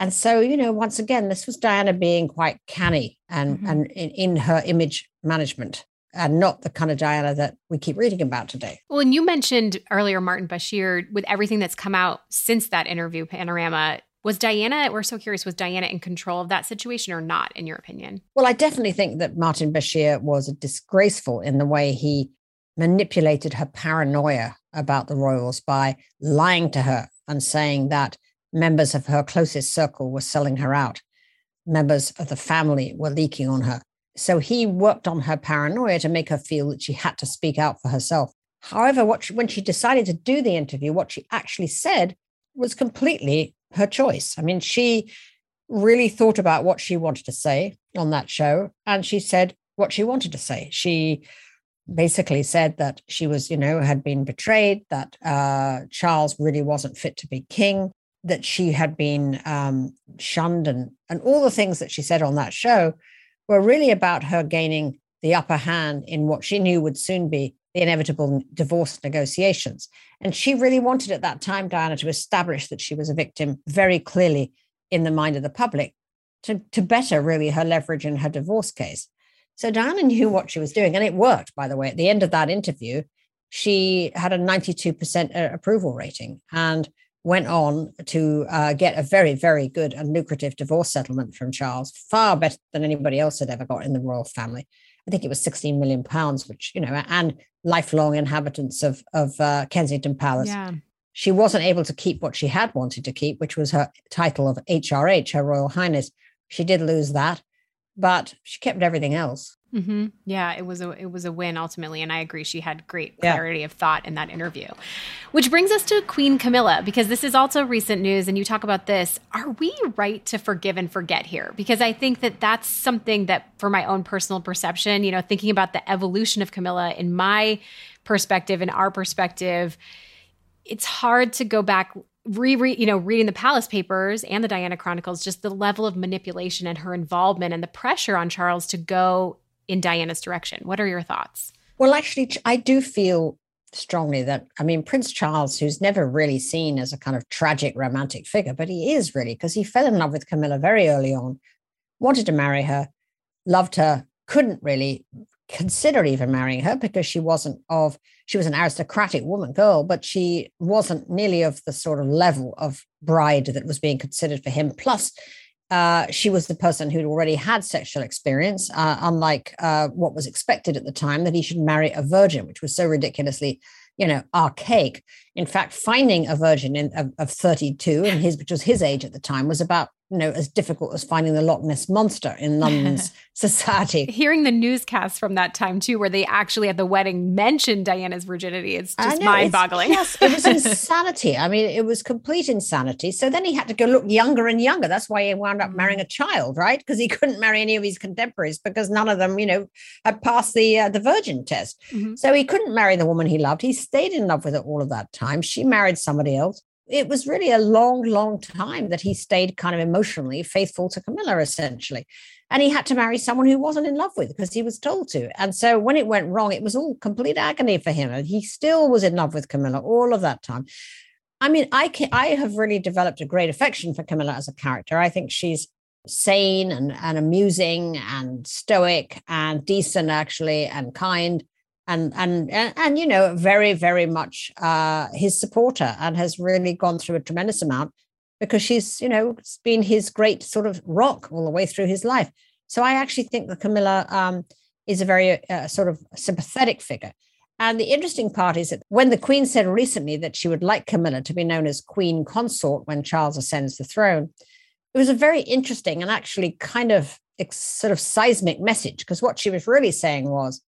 And so, you know, once again, this was Diana being quite canny and, mm-hmm. and in, in her image management and not the kind of Diana that we keep reading about today. Well, and you mentioned earlier Martin Bashir, with everything that's come out since that interview panorama, was Diana, we're so curious, was Diana in control of that situation or not, in your opinion? Well, I definitely think that Martin Bashir was disgraceful in the way he manipulated her paranoia about the royals by lying to her and saying that members of her closest circle were selling her out, members of the family were leaking on her. So he worked on her paranoia to make her feel that she had to speak out for herself. However, what she, when she decided to do the interview, what she actually said was completely her choice. I mean, she really thought about what she wanted to say on that show, and she said what she wanted to say. She basically said that she was, you know, had been betrayed, that uh, Charles really wasn't fit to be king, that she had been um, shunned, and and all the things that she said on that show were really about her gaining the upper hand in what she knew would soon be the inevitable divorce negotiations. And she really wanted at that time, Diana, to establish that she was a victim very clearly in the mind of the public to, to better really her leverage in her divorce case. So Diana knew what she was doing, and it worked, by the way. At the end of that interview, she had a 92% uh, approval rating and went on to uh, get a very, very good and lucrative divorce settlement from Charles, far better than anybody else had ever got in the royal family. I think it was 16 million pounds, which, you know, and lifelong inhabitants of, of uh, Kensington Palace. Yeah. She wasn't able to keep what she had wanted to keep, which was her title of HRH, Her Royal Highness. She did lose that, but she kept everything else. Mm-hmm. Yeah, it was a it was a win ultimately, and I agree. She had great clarity yeah. of thought in that interview, which brings us to Queen Camilla because this is also recent news, and you talk about this. Are we right to forgive and forget here? Because I think that that's something that, for my own personal perception, you know, thinking about the evolution of Camilla in my perspective in our perspective, it's hard to go back reread, you know, reading the Palace Papers and the Diana Chronicles, just the level of manipulation and her involvement and the pressure on Charles to go in Diana's direction. What are your thoughts? Well, actually, I do feel strongly that, I mean, Prince Charles, who's never really seen as a kind of tragic romantic figure, but he is really, because he fell in love with Camilla very early on, wanted to marry her, loved her, couldn't really consider even marrying her because she wasn't of she was an aristocratic woman girl but she wasn't nearly of the sort of level of bride that was being considered for him plus uh, she was the person who'd already had sexual experience, uh, unlike uh, what was expected at the time that he should marry a virgin, which was so ridiculously, you know, archaic. In fact, finding a virgin in, of, of 32, and his, which was his age at the time, was about you know, as difficult as finding the Loch Ness monster in London's society. Hearing the newscasts from that time too, where they actually at the wedding mentioned Diana's virginity, it's just mind-boggling. Yes, it was insanity. I mean, it was complete insanity. So then he had to go look younger and younger. That's why he wound up marrying a child, right? Because he couldn't marry any of his contemporaries because none of them, you know, had passed the uh, the virgin test. Mm-hmm. So he couldn't marry the woman he loved. He stayed in love with her all of that time. She married somebody else it was really a long, long time that he stayed kind of emotionally faithful to Camilla, essentially. And he had to marry someone who wasn't in love with because he was told to. And so when it went wrong, it was all complete agony for him. And he still was in love with Camilla all of that time. I mean, I can, I have really developed a great affection for Camilla as a character. I think she's sane and, and amusing and stoic and decent, actually, and kind and and and, you know very very much uh, his supporter and has really gone through a tremendous amount because she's you know been his great sort of rock all the way through his life. So I actually think that Camilla um, is a very uh, sort of sympathetic figure. And the interesting part is that when the Queen said recently that she would like Camilla to be known as Queen Consort when Charles ascends the throne, it was a very interesting and actually kind of sort of seismic message because what she was really saying was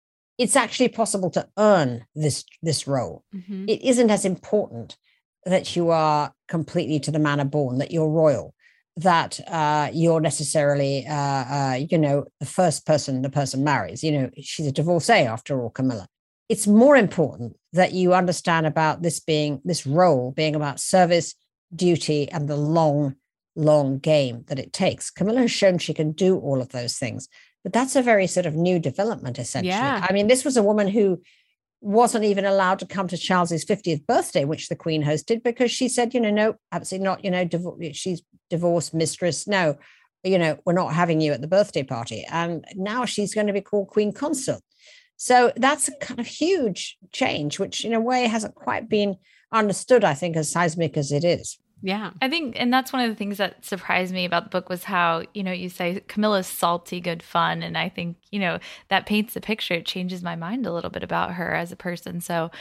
it's actually possible to earn this this role. Mm-hmm. It isn't as important that you are completely to the manner born, that you're royal, that uh, you're necessarily, uh, uh, you know, the first person the person marries. You know, she's a divorcee after all, Camilla. It's more important that you understand about this being this role being about service, duty, and the long, long game that it takes. Camilla has shown she can do all of those things. But that's a very sort of new development, essentially. Yeah. I mean, this was a woman who wasn't even allowed to come to Charles's 50th birthday, which the Queen hosted, because she said, you know, no, absolutely not, you know, div- she's divorced mistress. No, you know, we're not having you at the birthday party. And now she's going to be called Queen Consort. So that's a kind of huge change, which in a way hasn't quite been understood, I think, as seismic as it is. Yeah. I think, and that's one of the things that surprised me about the book was how, you know, you say Camilla's salty, good fun. And I think, you know, that paints the picture. It changes my mind a little bit about her as a person. So,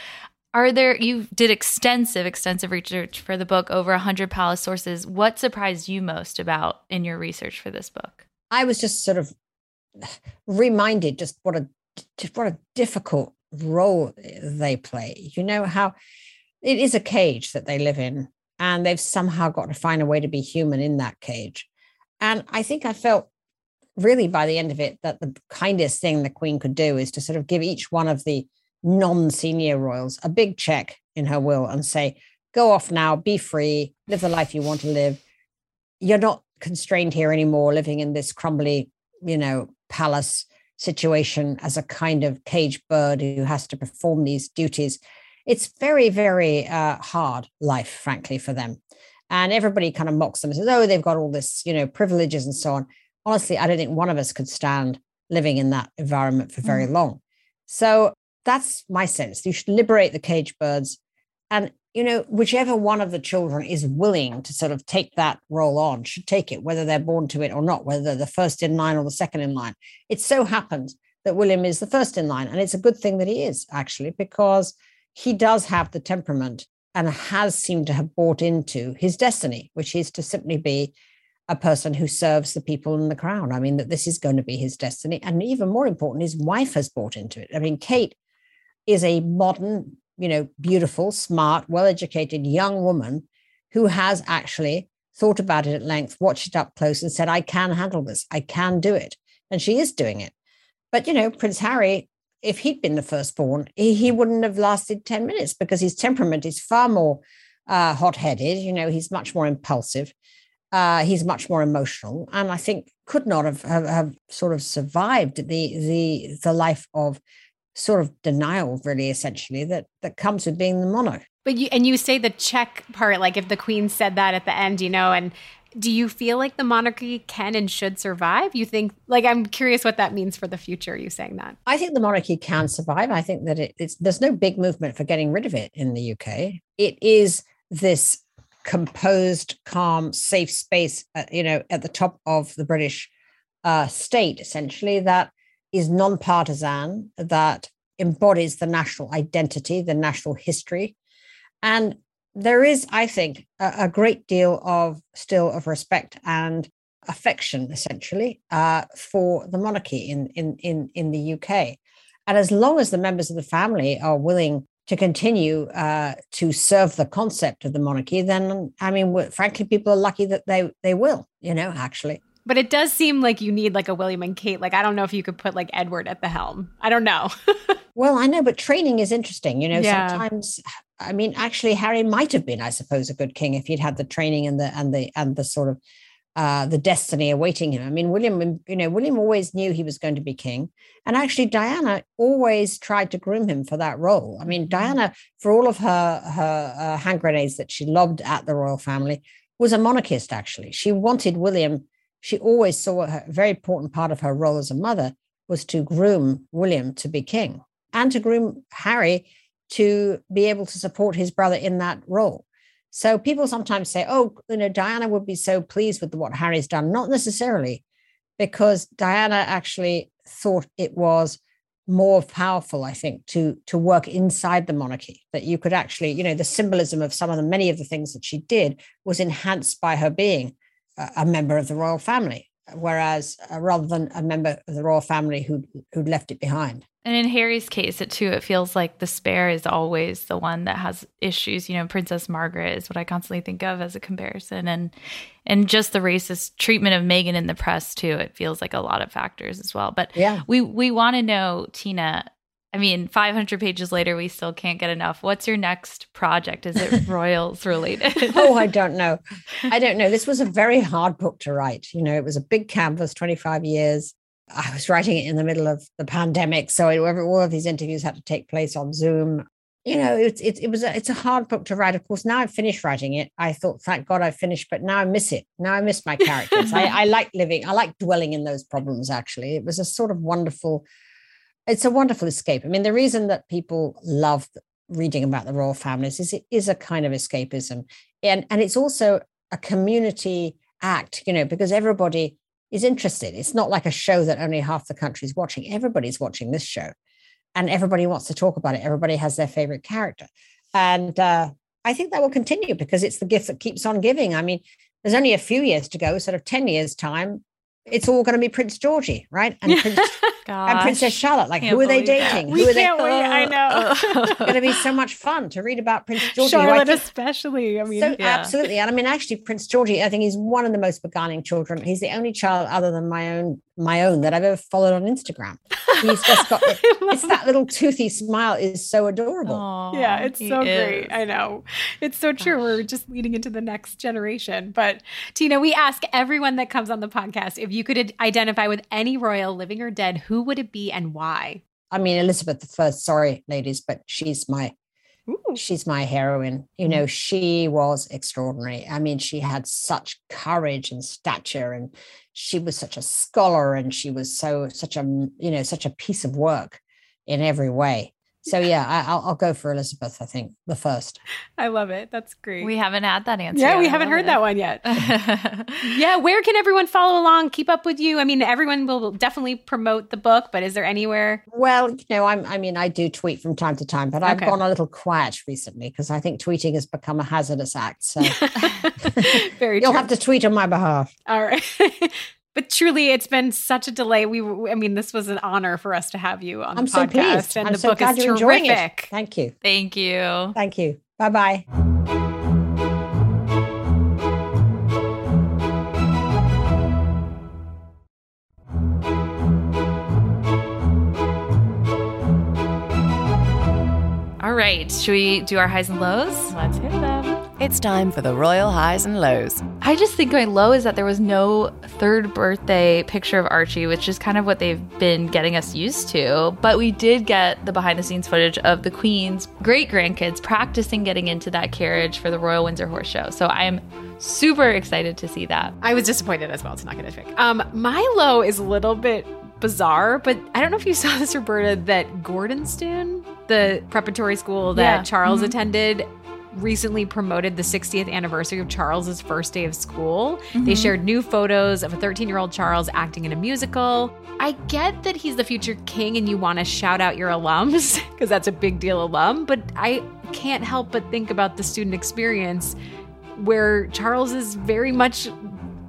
are there, you did extensive, extensive research for the book, over 100 palace sources. What surprised you most about in your research for this book? I was just sort of reminded just what a what a difficult role they play. You know how it is a cage that they live in, and they've somehow got to find a way to be human in that cage. And I think I felt really by the end of it that the kindest thing the Queen could do is to sort of give each one of the non-senior royals a big check in her will and say, "Go off now, be free, live the life you want to live. You're not constrained here anymore, living in this crumbly, you know, palace." situation as a kind of cage bird who has to perform these duties. It's very, very uh, hard life, frankly, for them. And everybody kind of mocks them and says, oh, they've got all this, you know, privileges and so on. Honestly, I don't think one of us could stand living in that environment for very mm. long. So that's my sense. You should liberate the cage birds. And you know, whichever one of the children is willing to sort of take that role on should take it, whether they're born to it or not, whether they're the first in line or the second in line. It so happens that William is the first in line. And it's a good thing that he is, actually, because he does have the temperament and has seemed to have bought into his destiny, which is to simply be a person who serves the people and the crown. I mean, that this is going to be his destiny. And even more important, his wife has bought into it. I mean, Kate is a modern, you know, beautiful, smart, well educated young woman who has actually thought about it at length, watched it up close, and said, I can handle this. I can do it. And she is doing it. But, you know, Prince Harry, if he'd been the firstborn, he, he wouldn't have lasted 10 minutes because his temperament is far more uh, hot headed. You know, he's much more impulsive. Uh, he's much more emotional, and I think could not have, have, have sort of survived the the the life of sort of denial really essentially that that comes with being the monarch but you and you say the check part like if the queen said that at the end you know and do you feel like the monarchy can and should survive? You think like i'm curious what that means for the future you saying that. I think the monarchy can survive. I think that it, it's there's no big movement for getting rid of it in the uk it is this composed calm safe space uh, you know at the top of the british uh, state essentially that is non-partisan, that embodies the national identity, the national history. And there is, I think, a, a great deal of still of respect and affection, essentially, uh, for the monarchy in, in, in, in the UK. And as long as the members of the family are willing to continue uh, to serve the concept of the monarchy, then I mean, frankly, people are lucky that they they will. You know, actually. But it does seem like you need like a William and Kate. Like I don't know if you could put like Edward at the helm. I don't know. well, I know, but training is interesting. You know, yeah. sometimes I mean, actually, Harry might have been, I suppose, a good king if he'd had the training and the and the and the sort of uh, the destiny awaiting him. I mean, William, you know, William always knew he was going to be king, and actually, Diana always tried to groom him for that role. I mean, mm-hmm. Diana, for all of her her uh, hand grenades that she lobbed at the royal family, was a monarchist. Actually, she wanted William she always saw a very important part of her role as a mother was to groom William to be king and to groom Harry to be able to support his brother in that role. So people sometimes say, oh, you know, Diana would be so pleased with what Harry's done. Not necessarily, because Diana actually thought it was more powerful, I think, to to work inside the monarchy. That you could actually, you know, the symbolism of some of the many of the things that she did was enhanced by her being a member of the royal family, whereas uh, rather than a member of the royal family who who'd left it behind. And in Harry's case, it too, it feels like the spare is always the one that has issues. You know, Princess Margaret is what I constantly think of as a comparison, and and just the racist treatment of Meghan in the press too. It feels like a lot of factors as well. But yeah, we we want to know, Tina, I mean, 500 pages later, we still can't get enough. What's your next project? Is it Royals related? oh, I don't know. I don't know. This was a very hard book to write. You know, it was a big canvas, 25 years. I was writing it in the middle of the pandemic, so it, all of these interviews had to take place on Zoom. You know, it's it, it was a, it's a hard book to write. Of course, now I've finished writing it. I thought, thank God I finished, but now I miss it. Now I miss my characters. I, I like living. I like dwelling in those problems. Actually, it was a sort of wonderful. It's a wonderful escape. I mean, the reason that people love reading about the royal families is it is a kind of escapism, and and it's also a community act. You know, because everybody is interested. It's not like a show that only half the country is watching. Everybody's watching this show and everybody wants to talk about it. Everybody has their favorite character. And uh, I think that will continue because it's the gift that keeps on giving. I mean, there's only a few years to go, sort of 10 years' time. It's all going to be Prince Georgie, right? And Prince, and Princess Charlotte. Like, who are they that. dating? We who are can't they? wait. I know. it's going to be so much fun to read about Prince George. I Charlotte, think- especially. I mean, so yeah. absolutely, and I mean, actually, Prince Georgie, I think he's one of the most beguiling children. He's the only child other than my own, my own that I've ever followed on Instagram. He's just got it's that little toothy smile is so adorable. Aw, yeah, it's he so great. I know. It's so true. We're just leading into the next generation. But Tina, we ask everyone that comes on the podcast if you could identify with any royal, living or dead, who would it be and why? I mean, Elizabeth the First. Sorry, ladies, but she's my Ooh. she's my heroine. You know, mm. she was extraordinary. I mean, she had such courage and stature, and she was such a scholar, and she was so such a you know such a piece of work in every way. So yeah, I, I'll, I'll go for Elizabeth. I think the first. I love it. That's great. We haven't had that answer. yeah, yet. we haven't heard it. that one yet. yeah, where can everyone follow along, keep up with you? I mean, everyone will definitely promote the book, but is there anywhere? Well, you know, I'm, I mean, I do tweet from time to time, but I've Okay. gone a little quiet recently because I think tweeting has become a hazardous act. So Very you'll true. have to tweet on my behalf. All right. But truly, it's been such a delay. We, I mean, this was an honor for us to have you on I'm the so podcast, pleased. and I'm the so book glad is you're enjoying it. Thank you. Thank you. Thank you. Bye bye. All right. Should we do our highs and lows? Let's hit them. It's time for the royal highs and lows. I just think my low is that there was no third birthday picture of Archie, which is kind of what they've been getting us used to. But we did get the behind the scenes footage of the Queen's great grandkids practicing getting into that carriage for the Royal Windsor Horse Show. So I am super excited to see that. I was disappointed as well to not get a pick. Um, my low is a little bit bizarre, but I don't know if you saw this, Roberta, that Gordonstoun, the preparatory school that Yeah. Charles Mhm. attended, recently promoted the 60th anniversary of Charles's first day of school. They mm-hmm. shared new photos of a 13 year old Charles acting in a musical. I get that he's the future king and you want to shout out your alums because that's a big deal alum, but I can't help but think about the student experience where Charles is very much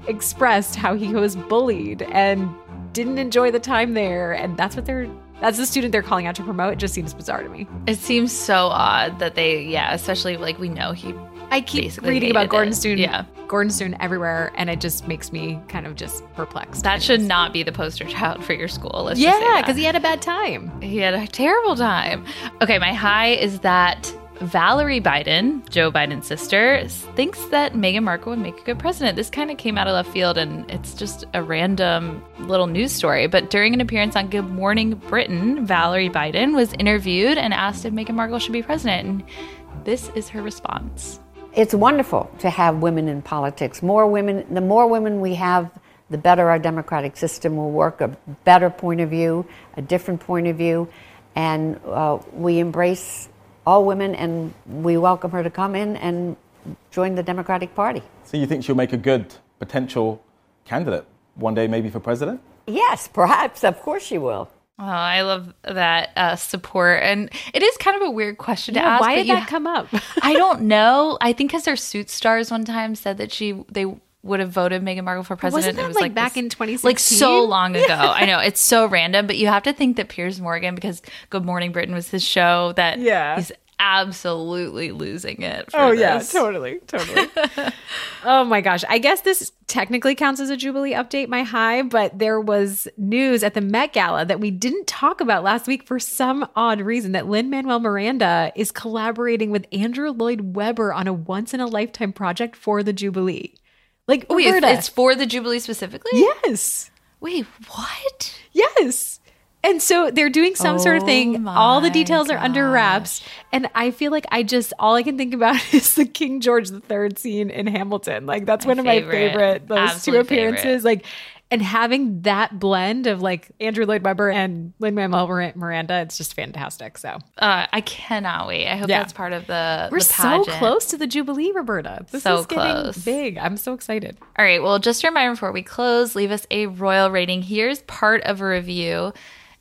expressed how he was bullied and didn't enjoy the time there and that's what they're that's the student they're calling out to promote it just seems bizarre to me It seems so odd that they, yeah, especially like we know he. i keep reading about gordon it. Stoon, Yeah. Gordonstoun everywhere and it just makes me kind of just perplexed That should not be the poster child for your school. Let's yeah because he had a bad time He had a terrible time. Okay, my high is that Valerie Biden, Joe Biden's sister, thinks that Meghan Markle would make a good president. This kind of came out of left field and it's just a random little news story. But during an appearance on Good Morning Britain, Valerie Biden was interviewed and asked if Meghan Markle should be president. And this is her response. It's wonderful to have women in politics. More women, the more women we have, the better our democratic system will work, a better point of view, a different point of view. And uh, we embrace all women and we welcome her to come in and join the Democratic Party. So you think she'll make a good potential candidate one day, maybe for president? Yes, perhaps. Of course she will. Oh, I love that uh, support. And it is kind of a weird question to ask. why but did you that come up I don't know. I think because their Suits stars one time said that she they would have voted Meghan Markle for president. it was like, back this- in 2016? like so long ago. I know it's so random, but you have to think that Piers Morgan, because Good Morning Britain was his show, that Yeah. he's absolutely losing it. For Oh yeah, totally, totally. oh my gosh, I guess this technically counts as a Jubilee update, my high, but there was news at the Met Gala that we didn't talk about last week for some odd reason that Lin Manuel Miranda is collaborating with Andrew Lloyd Webber on a once in a lifetime project for the Jubilee. Like, oh, Wait, Roberta, it's for the Jubilee specifically. yes. Wait, what? Yes. And so they're doing some sort of Oh thing. All the details are under wraps. And I feel like I just, all I can think about is the King George III scene in Hamilton. Like, that's My one of my favorite. those two appearances. favorite. Like, and having that blend of like Andrew Lloyd Webber and Lin Manuel Miranda, it's just fantastic. So Uh, I cannot wait. I hope Yeah. that's part of the. we're the so close to the Jubilee, Roberta. This So is getting close. big. I'm so excited. All right. Well, just a reminder before we close, leave us a royal rating. Here's part of a review.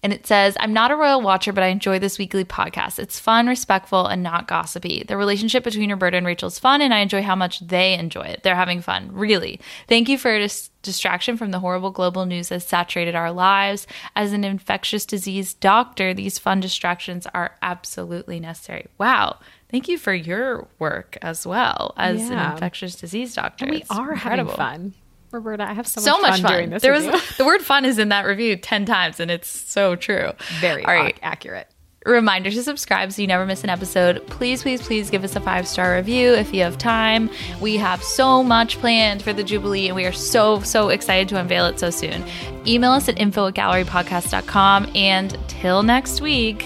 And it says, I'm not a royal watcher, but I enjoy this weekly podcast. It's fun, respectful, and not gossipy. The relationship between Roberta and Rachel is fun, and I enjoy how much they enjoy it. They're having fun, really. Thank you for a dis- distraction from the horrible global news that saturated our lives. As an infectious disease doctor, these fun distractions are absolutely necessary. Wow. Thank you for your work as well as an infectious disease doctor. And we It's are incredible. having fun. Roberta, I have so, So much fun. doing this. there was the word "fun" is in that review ten times, and it's so true. very All right. ac- accurate. Reminder to subscribe so you never miss an episode. Please, please, please give us a five star review if you have time. We have so much planned for the Jubilee, and we are so, so excited to unveil it so soon. Email us at info at gallerypodcast.com. And till next week,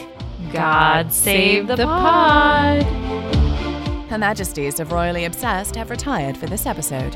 God save the pod. Her Majesties of Royally Obsessed have retired for this episode.